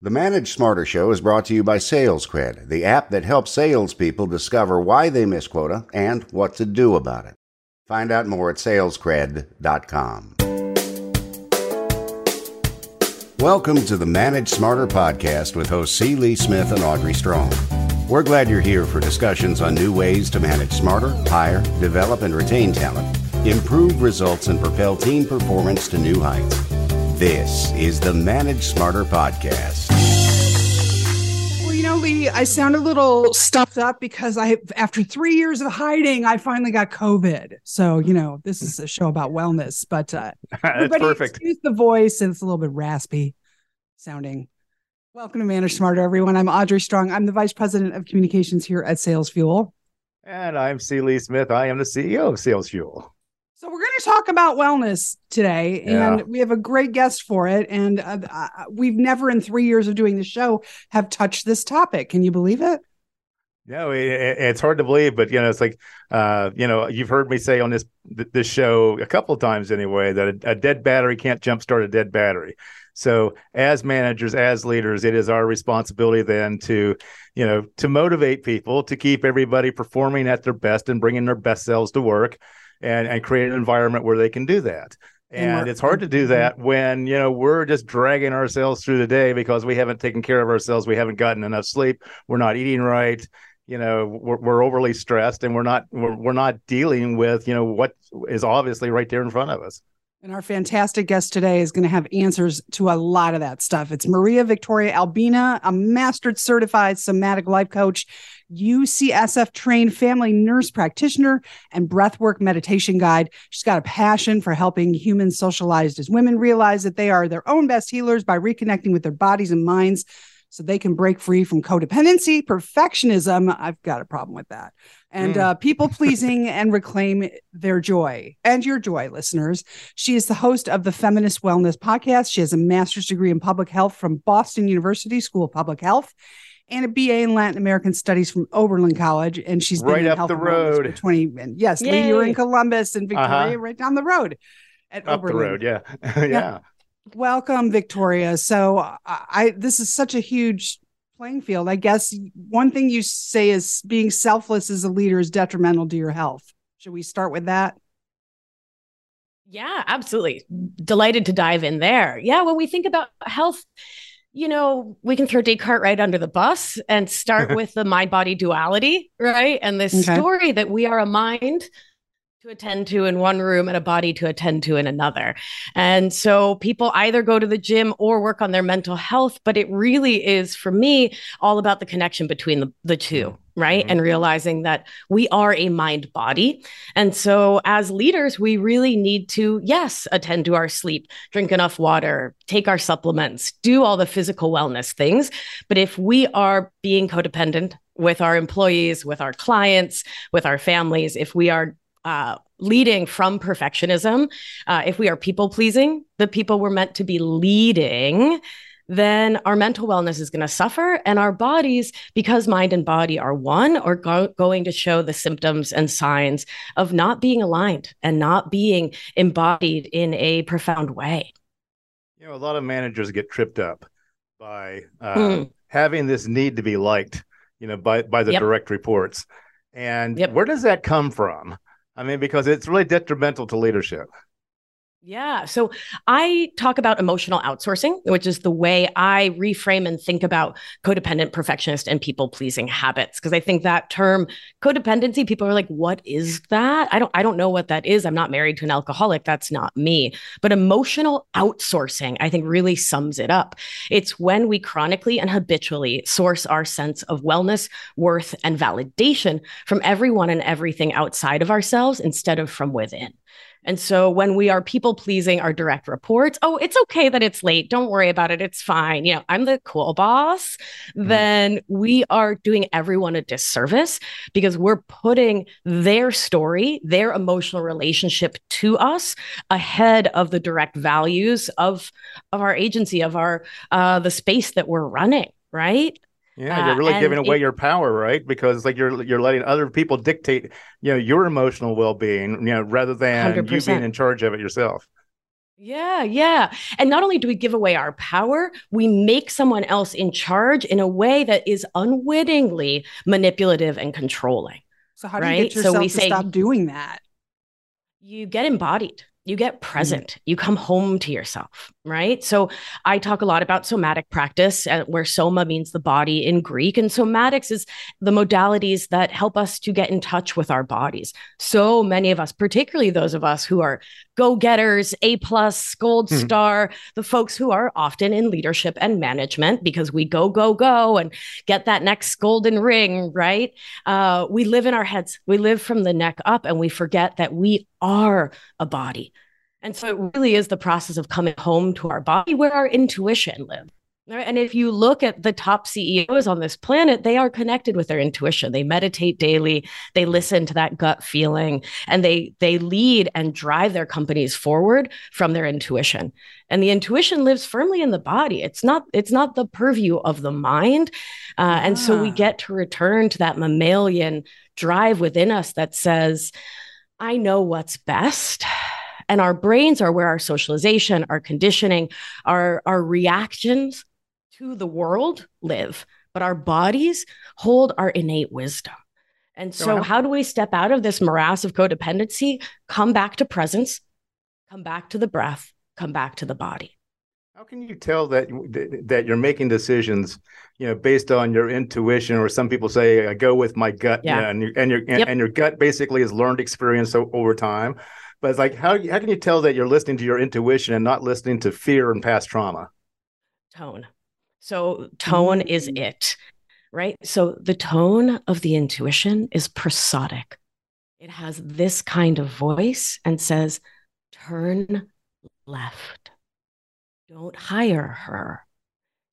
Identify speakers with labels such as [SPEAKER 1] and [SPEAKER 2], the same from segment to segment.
[SPEAKER 1] The Manage Smarter Show is brought to you by SalesCred, the app that helps salespeople discover why they miss quota and what to do about it. Find out more at salescred.com. Welcome to the Manage Smarter podcast with hosts C. Lee Smith and Audrey Strong. We're glad you're here for discussions on new ways to manage smarter, hire, develop, and retain talent, improve results, and propel team performance to new heights. This is the Manage Smarter podcast.
[SPEAKER 2] Well, you know, Lee, I sound a little stuffed up because I, after three years of hiding, I finally got COVID. So, you know, this is a show about wellness, but uh,
[SPEAKER 3] That's perfect.
[SPEAKER 2] excuse the voice and it's a little bit raspy sounding. Welcome to Manage Smarter, everyone. I'm Audrey Strong. I'm the Vice President of Communications here at Sales Fuel.
[SPEAKER 3] And I'm C. Lee Smith. I am the CEO of Sales Fuel.
[SPEAKER 2] So we're going to talk about wellness today, and
[SPEAKER 3] Yeah.
[SPEAKER 2] we have a great guest for it. And uh, uh, we've never, in three years of doing the show, have touched this topic. Can you believe it?
[SPEAKER 3] No, it, it- it's hard to believe, but you know, it's like, uh, you know, you've heard me say on this this show a couple of times anyway that a, a dead battery can't jumpstart a dead battery. So, as managers, as leaders, it is our responsibility then to, you know, to motivate people to keep everybody performing at their best and bringing their best selves to work, and and create an environment where they can do that.
[SPEAKER 2] And
[SPEAKER 3] And it's hard to do mm-hmm. that when you know we're just dragging ourselves through the day because we haven't taken care of ourselves, we haven't gotten enough sleep, we're not eating right, you know, we're, we're overly stressed, and we're not we're, we're not dealing with you know what is obviously right there in front of us.
[SPEAKER 2] And our fantastic guest today is going to have answers to a lot of that stuff. It's Maria Victoria Albina, a mastered certified somatic life coach, UCSF trained family nurse practitioner, and breathwork meditation guide. She's got a passion for helping humans socialized as women realize that they are their own best healers by reconnecting with their bodies and minds so they can break free from codependency, perfectionism. I've got a problem with that. And
[SPEAKER 3] Mm.
[SPEAKER 2] uh, people pleasing and reclaim their joy and your joy, listeners. She is the host of the Feminist Wellness Podcast. She has a master's degree in public health from Boston University School of Public Health and a BA in Latin American Studies from Oberlin College. And she's been
[SPEAKER 3] Right
[SPEAKER 2] in
[SPEAKER 3] up
[SPEAKER 2] health
[SPEAKER 3] the
[SPEAKER 2] and for
[SPEAKER 3] road.
[SPEAKER 2] 20. And yes, Lee, you're in Columbus and Victoria
[SPEAKER 3] Uh-huh.
[SPEAKER 2] right down the road at
[SPEAKER 3] Up the
[SPEAKER 2] Oberlin.
[SPEAKER 3] road, yeah, yeah.
[SPEAKER 2] Welcome, Victoria. So I, I this is such a huge playing field. I guess one thing you say is being selfless as a leader is detrimental to your health. Should we start with that?
[SPEAKER 4] Yeah, absolutely. Delighted to dive in there. Yeah, when we think about health, you know, we can throw Descartes right under the bus and start with the mind body duality, right? And this
[SPEAKER 2] Okay.
[SPEAKER 4] story that we are a mind to attend to in one room and a body to attend to in another. And so people either go to the gym or work on their mental health, but it really is for me all about the connection between the, the two, right?
[SPEAKER 3] Mhm.
[SPEAKER 4] And realizing that we are a mind body. And so as leaders, we really need to, yes, attend to our sleep, drink enough water, take our supplements, do all the physical wellness things. But if we are being codependent with our employees, with our clients, with our families, if we are uh, leading from perfectionism, uh, if we are people pleasing, the people we're meant to be leading, then our mental wellness is going to suffer. And our bodies, because mind and body are one, are go- going to show the symptoms and signs of not being aligned and not being embodied in a profound way.
[SPEAKER 3] You know, a lot of managers get tripped up by uh,
[SPEAKER 4] Mm.
[SPEAKER 3] having this need to be liked, you know, by by the
[SPEAKER 4] Yep.
[SPEAKER 3] direct reports. And
[SPEAKER 4] Yep.
[SPEAKER 3] where does that come from? I mean, because it's really detrimental to leadership.
[SPEAKER 4] Yeah. So I talk about emotional outsourcing, which is the way I reframe and think about codependent, perfectionist, and people pleasing habits. Because I think that term codependency, people are like, what is that? I don't, I don't know what that is. I'm not married to an alcoholic. That's not me. But emotional outsourcing, I think really sums it up. It's when we chronically and habitually source our sense of wellness, worth, and validation from everyone and everything outside of ourselves instead of from within. And so when we are people pleasing our direct reports, oh, it's okay that it's late. Don't worry about it. It's fine. You know, I'm the cool boss. Then we are doing everyone a disservice because we're putting their story, their emotional relationship to us ahead of the direct values of of our agency, of our uh the space that we're running, right?
[SPEAKER 3] Yeah,
[SPEAKER 4] Uh,
[SPEAKER 3] you're really
[SPEAKER 4] and
[SPEAKER 3] giving away
[SPEAKER 4] it-
[SPEAKER 3] your power, right? Because like you're you're letting other people dictate, you know, your emotional well-being, you know, rather than you
[SPEAKER 4] 100%.
[SPEAKER 3] being in charge of it yourself.
[SPEAKER 4] Yeah, yeah. And not only do we give away our power, we make someone else in charge in a way that is unwittingly manipulative and controlling.
[SPEAKER 2] So how do right? you get yourself so we to say, stop doing that?
[SPEAKER 4] You get embodied you get mm-hmm. present. You come home to yourself right? So i talk a lot about somatic practice uh, where soma means the body in greek and somatics is the modalities that help us to get in touch with our bodies. So many of us particularly those of us who are go-getters a plus gold mm-hmm. star the folks who are often in leadership and management because we go go go and get that next golden ring right? Uh, we live in our heads. We live from the neck up and we forget that we are a body and so it really is the process of coming home to our body where our intuition lives. And if you look at the top CEOs on this planet, they are connected with their intuition. They meditate daily, they listen to that gut feeling, and they they lead and drive their companies forward from their intuition. And the intuition lives firmly in the body. It's not it's not the purview of the mind. Uh, and so we ah. get to return to that mammalian drive within us that says, "I know what's best." And our brains are where our socialization, our conditioning, our, our reactions to the world live, but our bodies hold our innate wisdom. And so, how do we step out of this morass of codependency, come back to presence, come back to the breath, come back to the body?
[SPEAKER 3] How can you tell that that you're making decisions, you know, based on your intuition, or some people say I go with my gut, yeah, you know, and your and your yep. and, and, your gut basically is learned experience over time. But it's like how how can you tell that you're listening to your intuition and not listening to fear and past trauma?
[SPEAKER 4] Tone. So tone is it, right? So the tone of the intuition is prosodic. It has this kind of voice and says, turn left. Don't hire her.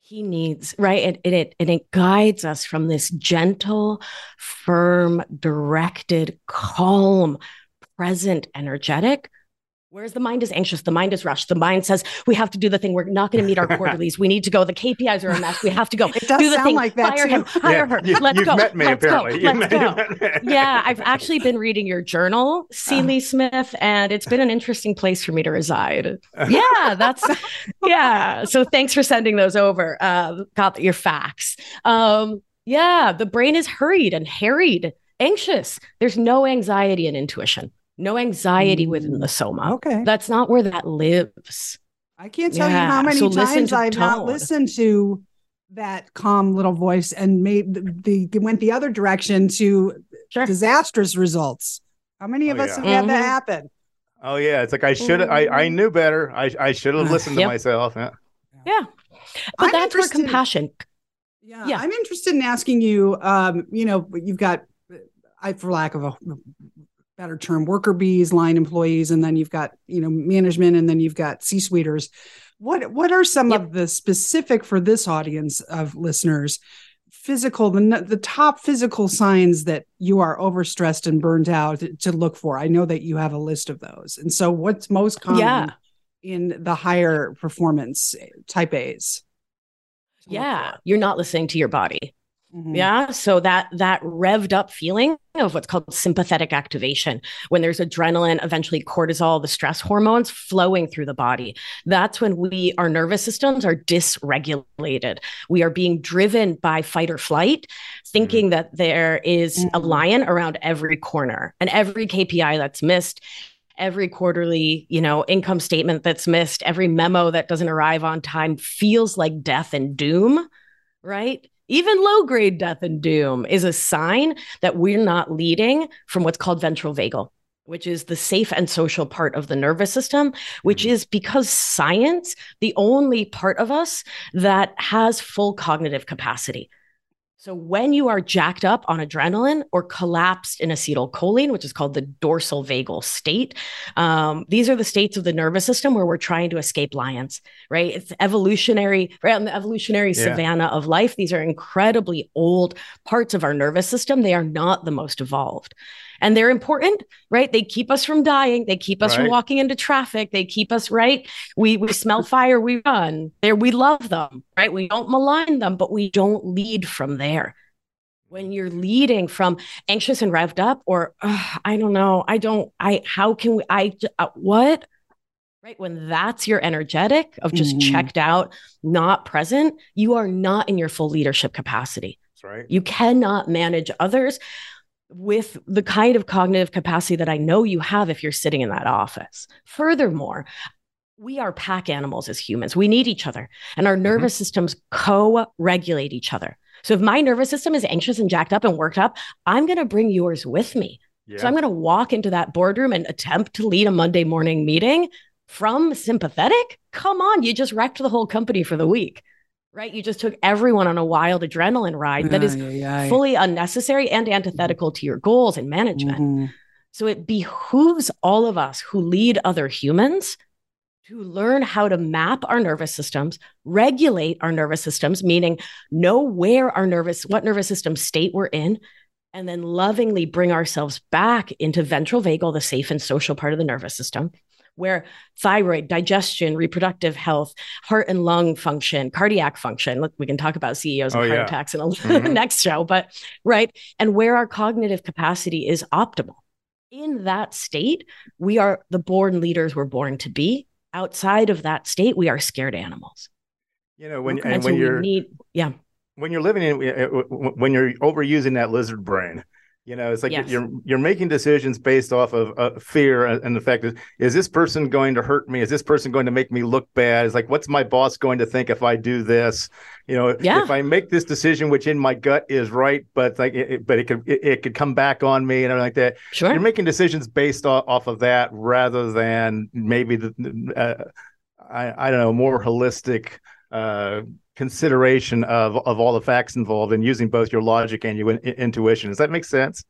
[SPEAKER 4] He needs, right? And it, it, and it guides us from this gentle, firm, directed, calm present energetic Whereas the mind is anxious, the mind is rushed. The mind says, we have to do the thing. We're not going to meet our quarterlies. We need to go. The KPIs are a mess. We have to go.
[SPEAKER 2] It does do the sound thing. like that.
[SPEAKER 4] Fire
[SPEAKER 2] too.
[SPEAKER 4] him. Hire yeah, her. You, Let's
[SPEAKER 3] you've
[SPEAKER 4] go.
[SPEAKER 3] Met me,
[SPEAKER 4] Let's
[SPEAKER 3] apparently.
[SPEAKER 4] go. Let's go. yeah, I've actually been reading your journal, C. Lee Smith, and it's been an interesting place for me to reside. Yeah, that's yeah. So thanks for sending those over. Uh, got your facts. Um, yeah, the brain is hurried and harried, anxious. There's no anxiety and intuition no anxiety within the soma.
[SPEAKER 2] Okay.
[SPEAKER 4] That's not where that lives.
[SPEAKER 2] I can't tell yeah. you how many so times I've tone. not listened to that calm little voice and made the, the went the other direction to sure. disastrous results. How many of oh, us yeah. have mm-hmm. had that mm-hmm. happen?
[SPEAKER 3] Oh yeah, it's like I should I I knew better. I I should have listened yep. to myself. Yeah.
[SPEAKER 4] Yeah. But I'm that's where compassion.
[SPEAKER 2] Yeah, yeah. I'm interested in asking you um you know, you've got I for lack of a better term worker bees line employees and then you've got you know management and then you've got c-suiters. What what are some yep. of the specific for this audience of listeners physical the, the top physical signs that you are overstressed and burned out to look for? I know that you have a list of those. And so what's most common yeah. in the higher performance type a's?
[SPEAKER 4] Yeah. you're not listening to your body Mm-hmm. Yeah. So that that revved up feeling of what's called sympathetic activation, when there's adrenaline, eventually cortisol, the stress hormones flowing through the body. That's when we our nervous systems are dysregulated. We are being driven by fight or flight, thinking mm-hmm. that there is mm-hmm. a lion around every corner and every KPI that's missed every quarterly you know income statement that's missed every memo that doesn't arrive on time feels like death and doom right even low grade death and doom is a sign that we're not leading from what's called ventral vagal which is the safe and social part of the nervous system, which mm-hmm. is because science, the only part of us that has full cognitive capacity. So when you are jacked up on adrenaline or collapsed in acetylcholine, which is called the dorsal vagal state, um, these are the states of the nervous system where we're trying to escape lions, right? It's evolutionary, right on the evolutionary yeah. savannah of life. These are incredibly old parts of our nervous system. They are not the most evolved and they're important, right? They keep us from dying. They keep us right. from walking into traffic. They keep us right. We we smell fire, we run. There, we love them, right? We don't malign them, but we don't lead from there. When you're leading from anxious and revved up, or I don't know, I don't, I how can we, I uh, what, right? When that's your energetic of just
[SPEAKER 2] Mhm.
[SPEAKER 4] checked out, not present, you are not in your full leadership capacity.
[SPEAKER 3] That's right.
[SPEAKER 4] You cannot manage others with the kind of cognitive capacity that I know you have if you're sitting in that office. Furthermore, we are pack animals as humans. We need each other, and our mm-hmm. nervous systems co regulate each other. So if my nervous system is anxious and jacked up and worked up, I'm going to bring yours with me.
[SPEAKER 3] Yeah.
[SPEAKER 4] So I'm going to walk into that boardroom and attempt to lead a Monday morning meeting from sympathetic. Come on, you just wrecked the whole company for the week, right? You just took everyone on a wild adrenaline ride that is fully unnecessary and antithetical to your goals and management.
[SPEAKER 2] Mhm.
[SPEAKER 4] So it behooves all of us who lead other humans to learn how to map our nervous systems, regulate our nervous systems, meaning know where our nervous, what nervous system state we're in, and then lovingly bring ourselves back into ventral vagal, the safe and social part of the nervous system, where thyroid, digestion, reproductive health, heart and lung function, cardiac function. Look, we can talk about CEOs and
[SPEAKER 3] Oh,
[SPEAKER 4] heart
[SPEAKER 3] yeah.
[SPEAKER 4] attacks in a
[SPEAKER 3] Mhm.
[SPEAKER 4] next show, but right. And where our cognitive capacity is optimal. In that state, we are the born leaders we're born to be. Outside of that state, we are scared animals.
[SPEAKER 3] You know, when
[SPEAKER 2] Okay.
[SPEAKER 3] and
[SPEAKER 4] so
[SPEAKER 3] when you're
[SPEAKER 4] need, yeah,
[SPEAKER 3] when you're living in uh, when you're overusing that lizard brain you know it's like
[SPEAKER 4] Yes.
[SPEAKER 3] you're you're making decisions based off of uh, fear and the fact that is this person going to hurt me is this person going to make me look bad it's like what's my boss going to think if i do this you know
[SPEAKER 4] Yeah.
[SPEAKER 3] if i make this decision which in my gut is right but like it, it- but it could it, it could come back on me and everything like that
[SPEAKER 4] sure.
[SPEAKER 3] you're making decisions based off, off of that rather than maybe the uh, I, I don't know more holistic uh, consideration of of all the facts involved and using both your logic and your in- intuition. Does that make sense?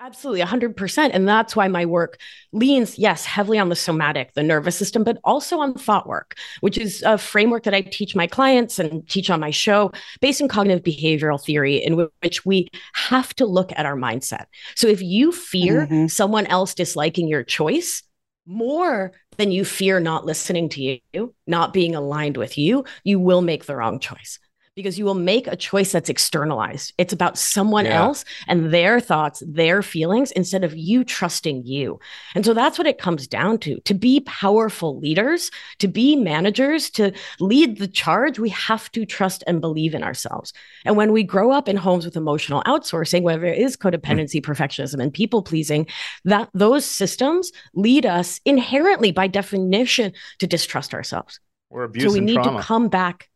[SPEAKER 4] Absolutely, 100%. And that's why my work leans, yes, heavily on the somatic, the nervous system, but also on thought work, which is a framework that I teach my clients and teach on my show based in cognitive behavioral theory, in which we have to look at our mindset. So if you fear
[SPEAKER 2] Mhm.
[SPEAKER 4] someone else disliking your choice more than you fear not listening to you, not being aligned with you, you will make the wrong choice. Because you will make a choice that's externalized. It's about someone
[SPEAKER 3] Yeah.
[SPEAKER 4] else and their thoughts, their feelings, instead of you trusting you. And so that's what it comes down to. To be powerful leaders, to be managers, to lead the charge, we have to trust and believe in ourselves. And when we grow up in homes with emotional outsourcing, whether it is codependency, mm. perfectionism, and people pleasing, that those systems lead us inherently by definition to distrust ourselves.
[SPEAKER 3] Or abuse
[SPEAKER 4] so we need
[SPEAKER 3] trauma?
[SPEAKER 4] to come back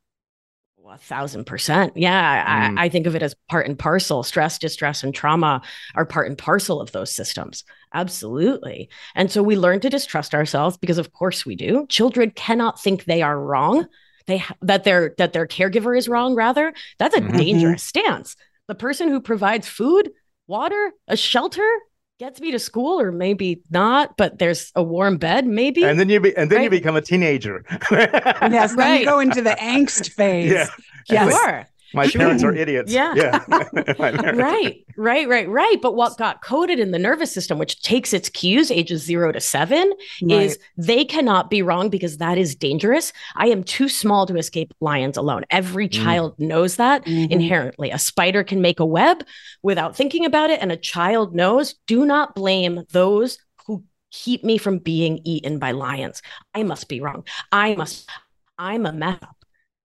[SPEAKER 4] well, a thousand percent. Yeah.
[SPEAKER 3] Mm.
[SPEAKER 4] I, I think of it as part and parcel. Stress, distress, and trauma are part and parcel of those systems. Absolutely. And so we learn to distrust ourselves because of course we do. Children cannot think they are wrong. They ha- that their that their caregiver is wrong rather. That's a
[SPEAKER 3] Mhm.
[SPEAKER 4] dangerous stance. The person who provides food, water, a shelter gets me to school or maybe not, but there's a warm bed maybe.
[SPEAKER 3] and then you be, and then you become a teenager.
[SPEAKER 2] Yes, then
[SPEAKER 4] Right.
[SPEAKER 2] you go into the angst phase.
[SPEAKER 3] Yeah.
[SPEAKER 2] Yes.
[SPEAKER 4] Sure.
[SPEAKER 3] My parents are idiots.
[SPEAKER 4] Yeah.
[SPEAKER 3] Yeah.
[SPEAKER 4] Right, right, right, right. But what got coded in the nervous system, which takes its cues ages zero to seven, is they cannot be wrong because that is dangerous. I am too small to escape lions alone. Every
[SPEAKER 3] Mm.
[SPEAKER 4] child knows that
[SPEAKER 2] Mhm.
[SPEAKER 4] inherently. A spider can make a web without thinking about it, and a child knows do not blame those who keep me from being eaten by lions. I must be wrong. I must, I'm a mess up.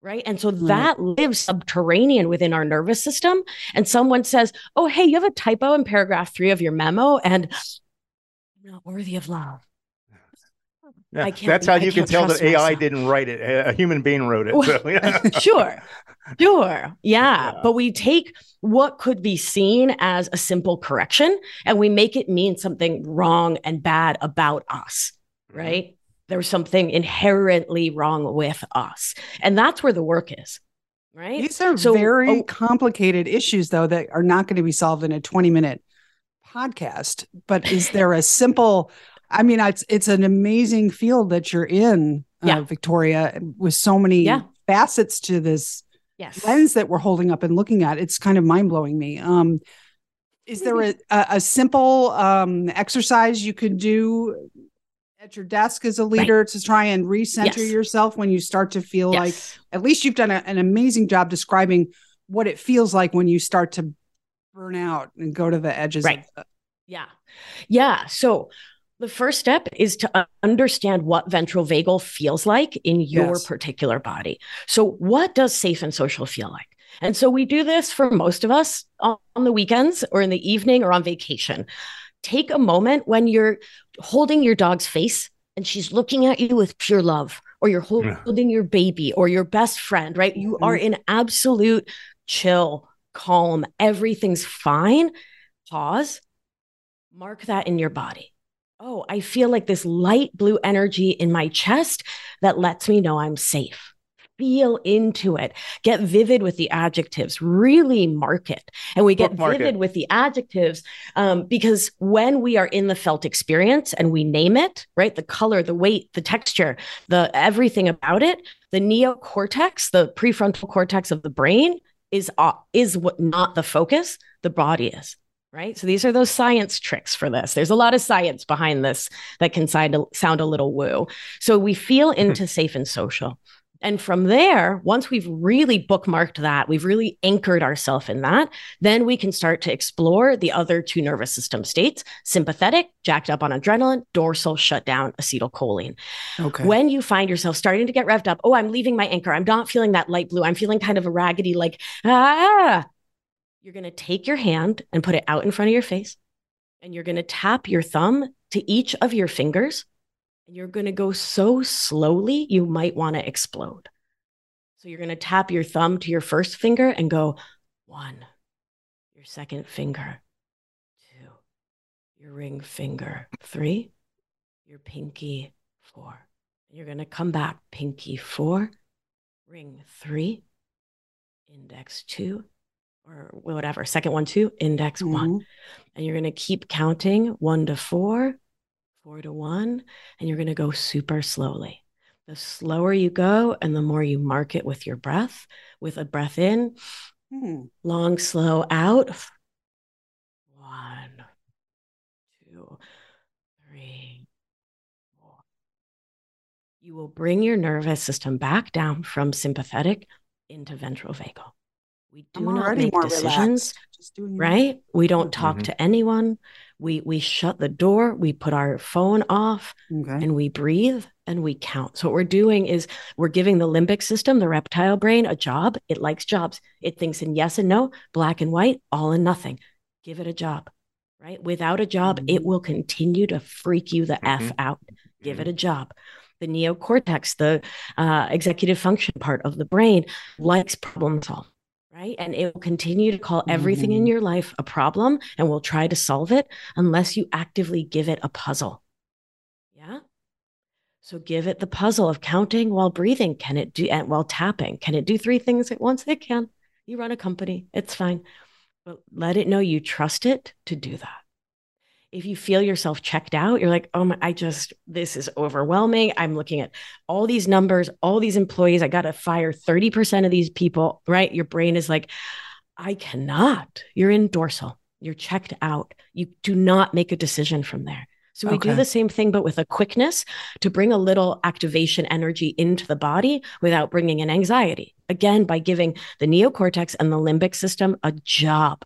[SPEAKER 4] Right. And so
[SPEAKER 2] Right.
[SPEAKER 4] that lives subterranean within our nervous system. And someone says, Oh, hey, you have a typo in paragraph three of your memo, and I'm not worthy of love.
[SPEAKER 3] Yeah,
[SPEAKER 4] I can't
[SPEAKER 3] That's how you can tell that AI
[SPEAKER 4] myself.
[SPEAKER 3] didn't write it. A human being wrote it. So, yeah.
[SPEAKER 4] sure. Sure. Yeah.
[SPEAKER 3] Yeah.
[SPEAKER 4] But we take what could be seen as a simple correction and we make it mean something wrong and bad about us,
[SPEAKER 3] Mm-hmm.
[SPEAKER 4] There's something inherently wrong with us. And that's where the work is, right?
[SPEAKER 2] These are
[SPEAKER 4] So,
[SPEAKER 2] very
[SPEAKER 4] oh-
[SPEAKER 2] complicated issues, though, that are not going to be solved in a 20 minute podcast. But is there a simple, I mean, it's, it's an amazing field that you're in,
[SPEAKER 4] Yeah.
[SPEAKER 2] uh, Victoria, with so many
[SPEAKER 4] Yeah.
[SPEAKER 2] facets to this
[SPEAKER 4] Yes.
[SPEAKER 2] lens that we're holding up and looking at. It's kind of mind blowing me. Um, is there a, a, a simple um, exercise you could do at your desk as a leader to try and recenter
[SPEAKER 4] Yes.
[SPEAKER 2] yourself when you start to feel like at least you've done a, an amazing job describing what it feels like when you start to burn out and go to the edges
[SPEAKER 4] Right.
[SPEAKER 2] of
[SPEAKER 4] Yeah. Yeah. So The first step is to understand what ventral vagal feels like in your yes. particular body. So, what does safe and social feel like? And so, we do this for most of us on the weekends or in the evening or on vacation. Take a moment when you're holding your dog's face and she's looking at you with pure love, or you're holding your baby or your best friend, right? You are mm-hmm. in absolute chill, calm, everything's fine. Pause, mark that in your body oh, I feel like this light blue energy in my chest that lets me know I'm safe. Feel into it. Get vivid with the adjectives. Really mark it. And we get vivid it. with the adjectives um, because when we are in the felt experience and we name it, right? The color, the weight, the texture, the everything about it, the neocortex, the prefrontal cortex of the brain is uh, is what not the focus. The body is right? So these are those science tricks for this. There's a lot of science behind this that can sound a, sound a little woo. So we feel into safe and social. And from there, once we've really bookmarked that, we've really anchored ourselves in that, then we can start to explore the other two nervous system states sympathetic, jacked up on adrenaline, dorsal, shut down, acetylcholine. Okay. When you find yourself starting to get revved up, oh, I'm leaving my anchor. I'm not feeling that light blue. I'm feeling kind of a raggedy, like, ah, you're going to take your hand and put it out in front of your face, and you're going to tap your thumb to each of your fingers. And you're going to go so slowly, you might want to explode. So you're going to tap your thumb to your first finger and go one, your second finger, two, your ring finger, three, your pinky, four. You're going to come back, pinky, four, ring, three, index, two, or whatever, second one, two, index mm-hmm. one. And you're going to keep counting one to four, four to one, and you're going to go super slowly. The slower you go and the more you mark it with your breath, with a breath in, hmm. long, slow out. One, two, three, four. You will bring your nervous system back down from sympathetic into ventral vagal. We do not make decisions, right? We don't talk mm-hmm. to anyone. We we shut the door. We put our phone off, okay. and we breathe and we count. So what we're doing is we're giving the limbic system, the reptile brain, a job. It likes jobs. It thinks in yes and no, black and white, all and nothing. Give it a job, right? Without a job, mm-hmm. it will continue to freak you the mm-hmm. f out. Give mm-hmm. it a job the neocortex, the uh, executive function part of the brain, likes problem solve right? And it will continue to call everything mm-hmm. in your life a problem and will try to solve it unless you actively give it a puzzle. Yeah. So give it the puzzle of counting while breathing. Can it do and while tapping? Can it do three things at once? It can. You run a company, it's fine. But let it know you trust it to do that if you feel yourself checked out, you're like, oh my, I just, this is overwhelming. I'm looking at all these numbers, all these employees. I got to fire 30% of these people, right? Your brain is like, I cannot. You're in dorsal, you're checked out. You do not make a decision from there. So we okay. do the same thing, but with a quickness to bring a little activation energy into the body without bringing in anxiety. Again, by giving the neocortex and the limbic system a job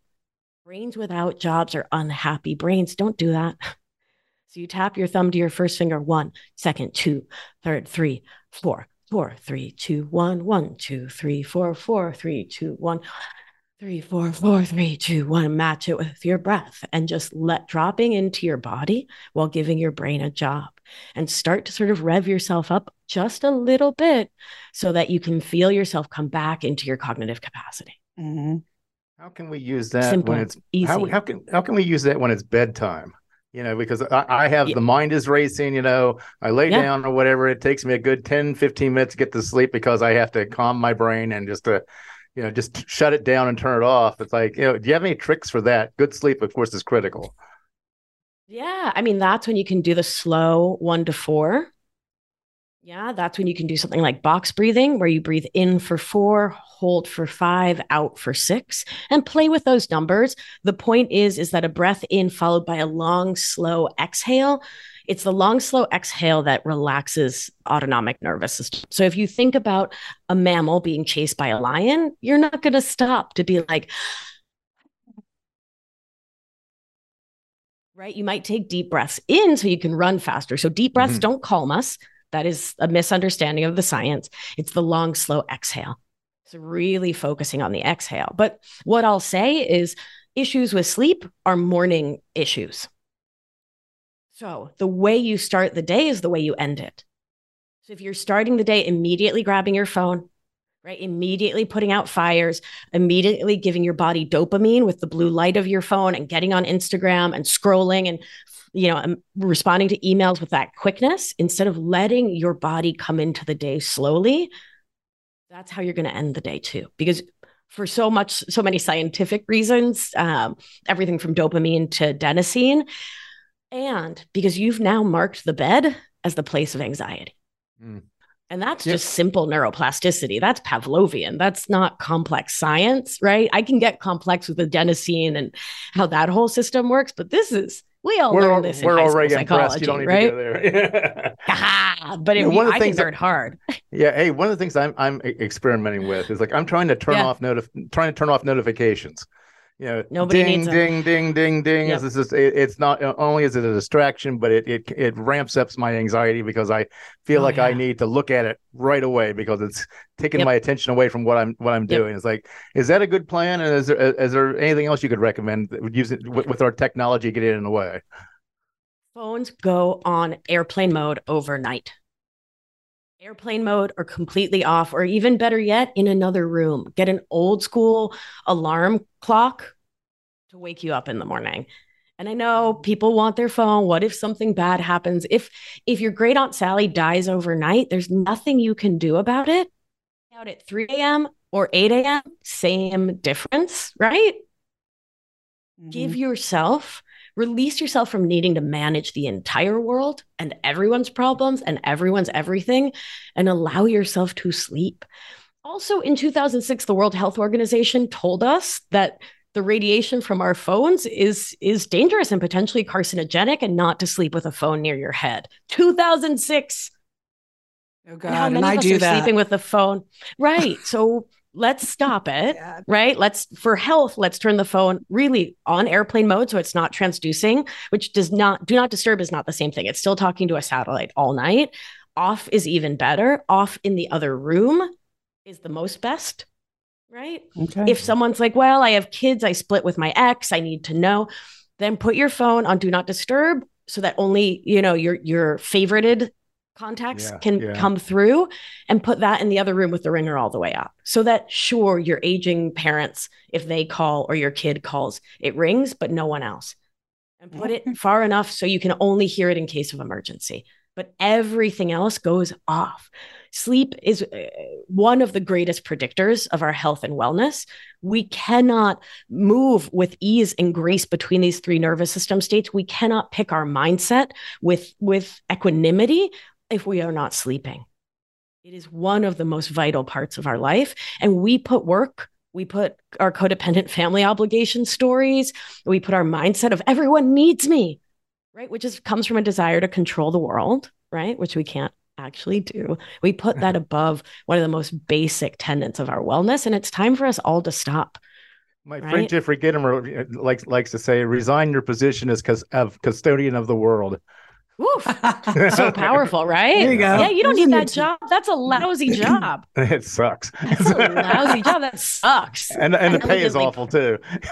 [SPEAKER 4] Brains without jobs are unhappy brains. Don't do that. So you tap your thumb to your first finger, one, second, two, third, three, four, four, three, two, one, one, two, three, four, four, three, two, one, three, four, four, three, two, one. Match it with your breath and just let dropping into your body while giving your brain a job and start to sort of rev yourself up just a little bit so that you can feel yourself come back into your cognitive capacity.
[SPEAKER 3] Mm-hmm. How can we use that Simple, when it's easy? How, how, can how can we use that when it's bedtime? You know, because I, I have yeah. the mind is racing, you know, I lay yeah. down or whatever. It takes me a good 10, 15 minutes to get to sleep because I have to calm my brain and just to, you know, just shut it down and turn it off. It's like, you know, do you have any tricks for that? Good sleep, of course, is critical.
[SPEAKER 4] Yeah. I mean, that's when you can do the slow one to four yeah, that's when you can do something like box breathing, where you breathe in for four, hold for five, out for six, and play with those numbers. The point is, is that a breath in followed by a long, slow exhale. It's the long, slow exhale that relaxes autonomic nervous system. So if you think about a mammal being chased by a lion, you're not going to stop to be like, right? You might take deep breaths in so you can run faster. So deep breaths mm-hmm. don't calm us. That is a misunderstanding of the science. It's the long, slow exhale. It's really focusing on the exhale. But what I'll say is issues with sleep are morning issues. So the way you start the day is the way you end it. So if you're starting the day immediately grabbing your phone, right? Immediately putting out fires, immediately giving your body dopamine with the blue light of your phone and getting on Instagram and scrolling and you know, um, responding to emails with that quickness instead of letting your body come into the day slowly. That's how you're going to end the day too. Because for so much, so many scientific reasons, um, everything from dopamine to adenosine, and because you've now marked the bed as the place of anxiety. Mm. And that's yep. just simple neuroplasticity. That's Pavlovian. That's not complex science, right? I can get complex with adenosine and how that whole system works, but this is we all
[SPEAKER 3] we're,
[SPEAKER 4] learn this in
[SPEAKER 3] we're
[SPEAKER 4] high
[SPEAKER 3] already
[SPEAKER 4] psychology,
[SPEAKER 3] You don't
[SPEAKER 4] right?
[SPEAKER 3] there.
[SPEAKER 4] but you know, one of the I things that, hard.
[SPEAKER 3] Yeah, hey, one of the things I'm I'm experimenting with is like I'm trying to turn yeah. off notif- trying to turn off notifications you know,
[SPEAKER 4] Nobody
[SPEAKER 3] ding,
[SPEAKER 4] needs
[SPEAKER 3] ding, ding, ding, ding.
[SPEAKER 4] Yep.
[SPEAKER 3] It's, just, it, it's not uh, only is it a distraction, but it it it ramps up my anxiety because I feel oh, like yeah. I need to look at it right away because it's taking yep. my attention away from what I'm what I'm doing. Yep. It's like, is that a good plan? And is there uh, is there anything else you could recommend that would use it with, with our technology get it in the way?
[SPEAKER 4] Phones go on airplane mode overnight airplane mode or completely off, or even better yet, in another room. Get an old school alarm clock to wake you up in the morning. And I know people want their phone. What if something bad happens? If if your great aunt Sally dies overnight, there's nothing you can do about it. Out at 3 a.m. or 8 a.m., same difference, right? Mm-hmm. Give yourself Release yourself from needing to manage the entire world and everyone's problems and everyone's everything and allow yourself to sleep. Also, in 2006, the World Health Organization told us that the radiation from our phones is is dangerous and potentially carcinogenic and not to sleep with a phone near your head. 2006
[SPEAKER 2] oh god and how many and of I us are that.
[SPEAKER 4] sleeping with a phone? Right so let's stop it yeah. right? Let's for health let's turn the phone really on airplane mode so it's not transducing which does not do not disturb is not the same thing. It's still talking to a satellite all night. Off is even better. Off in the other room is the most best right? Okay. if someone's like well i have kids i split with my ex i need to know then put your phone on do not disturb so that only you know your your favorited contacts yeah, can yeah. come through and put that in the other room with the ringer all the way up. So that sure your aging parents if they call or your kid calls it rings but no one else. And put it mm-hmm. far enough so you can only hear it in case of emergency. But everything else goes off sleep is uh, one of the greatest predictors of our health and wellness we cannot move with ease and grace between these three nervous system states we cannot pick our mindset with with equanimity if we are not sleeping. It is one of the most vital parts of our life. And we put work, we put our codependent family obligation stories, we put our mindset of everyone needs me, right? Which is comes from a desire to control the world, right? Which we can't actually do. We put that above one of the most basic tenets of our wellness. And it's time for us all to stop.
[SPEAKER 3] My right? friend Jeffrey Gitomer uh, likes likes to say, "Resign your position as cus- of custodian of the world."
[SPEAKER 4] Oof. so powerful, right?
[SPEAKER 2] There you go.
[SPEAKER 4] Yeah, you don't need that job. That's a lousy job.
[SPEAKER 3] it sucks.
[SPEAKER 4] That's a lousy job. That sucks.
[SPEAKER 3] And and the pay is awful too.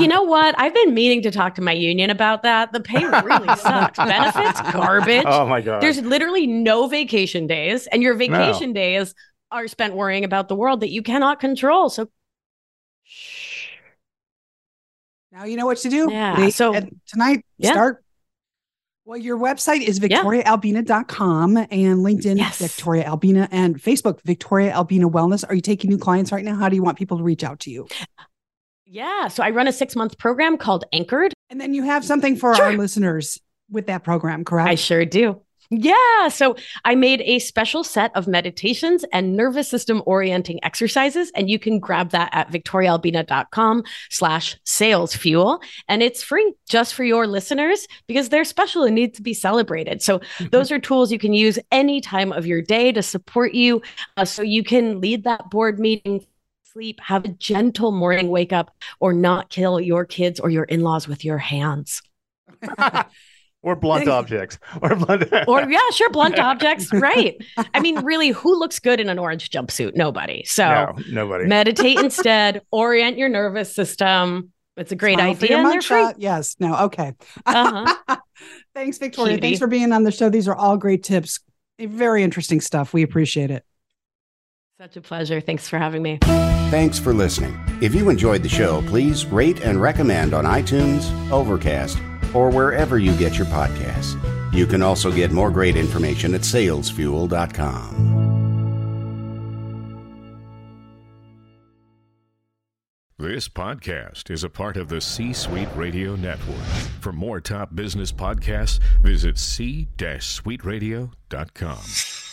[SPEAKER 4] you know what? I've been meaning to talk to my union about that. The pay really sucks. Benefits garbage.
[SPEAKER 3] Oh my god.
[SPEAKER 4] There's literally no vacation days, and your vacation no. days are spent worrying about the world that you cannot control. So
[SPEAKER 2] now you know what to do.
[SPEAKER 4] Yeah. so
[SPEAKER 2] tonight, yeah. start well, your website is victoriaalbina.com and LinkedIn, yes. Victoria Albina, and Facebook, Victoria Albina Wellness. Are you taking new clients right now? How do you want people to reach out to you?
[SPEAKER 4] Yeah. So I run a six month program called Anchored.
[SPEAKER 2] And then you have something for sure. our listeners with that program, correct?
[SPEAKER 4] I sure do. Yeah. So I made a special set of meditations and nervous system orienting exercises, and you can grab that at victoriaalbina.com slash sales fuel. And it's free just for your listeners because they're special and need to be celebrated. So mm-hmm. those are tools you can use any time of your day to support you uh, so you can lead that board meeting sleep, have a gentle morning wake up, or not kill your kids or your in laws with your hands.
[SPEAKER 3] or blunt objects or blunt
[SPEAKER 4] or yeah sure blunt objects right i mean really who looks good in an orange jumpsuit nobody so
[SPEAKER 3] no, nobody
[SPEAKER 4] meditate instead orient your nervous system it's a great
[SPEAKER 2] Smile for
[SPEAKER 4] idea
[SPEAKER 2] your
[SPEAKER 4] and they're free.
[SPEAKER 2] Yes. No. Okay.
[SPEAKER 4] Uh-huh.
[SPEAKER 2] Thanks, Victoria.
[SPEAKER 4] Cutie.
[SPEAKER 2] Thanks for being on the show. These are all great tips. Very interesting stuff. We appreciate it.
[SPEAKER 4] such a pleasure thanks for having me
[SPEAKER 1] Thanks for listening. If you enjoyed the show, please rate and recommend on iTunes, Overcast, or wherever you get your podcasts. You can also get more great information at salesfuel.com.
[SPEAKER 5] This podcast is a part of the C Suite Radio Network. For more top business podcasts, visit c-suiteradio.com.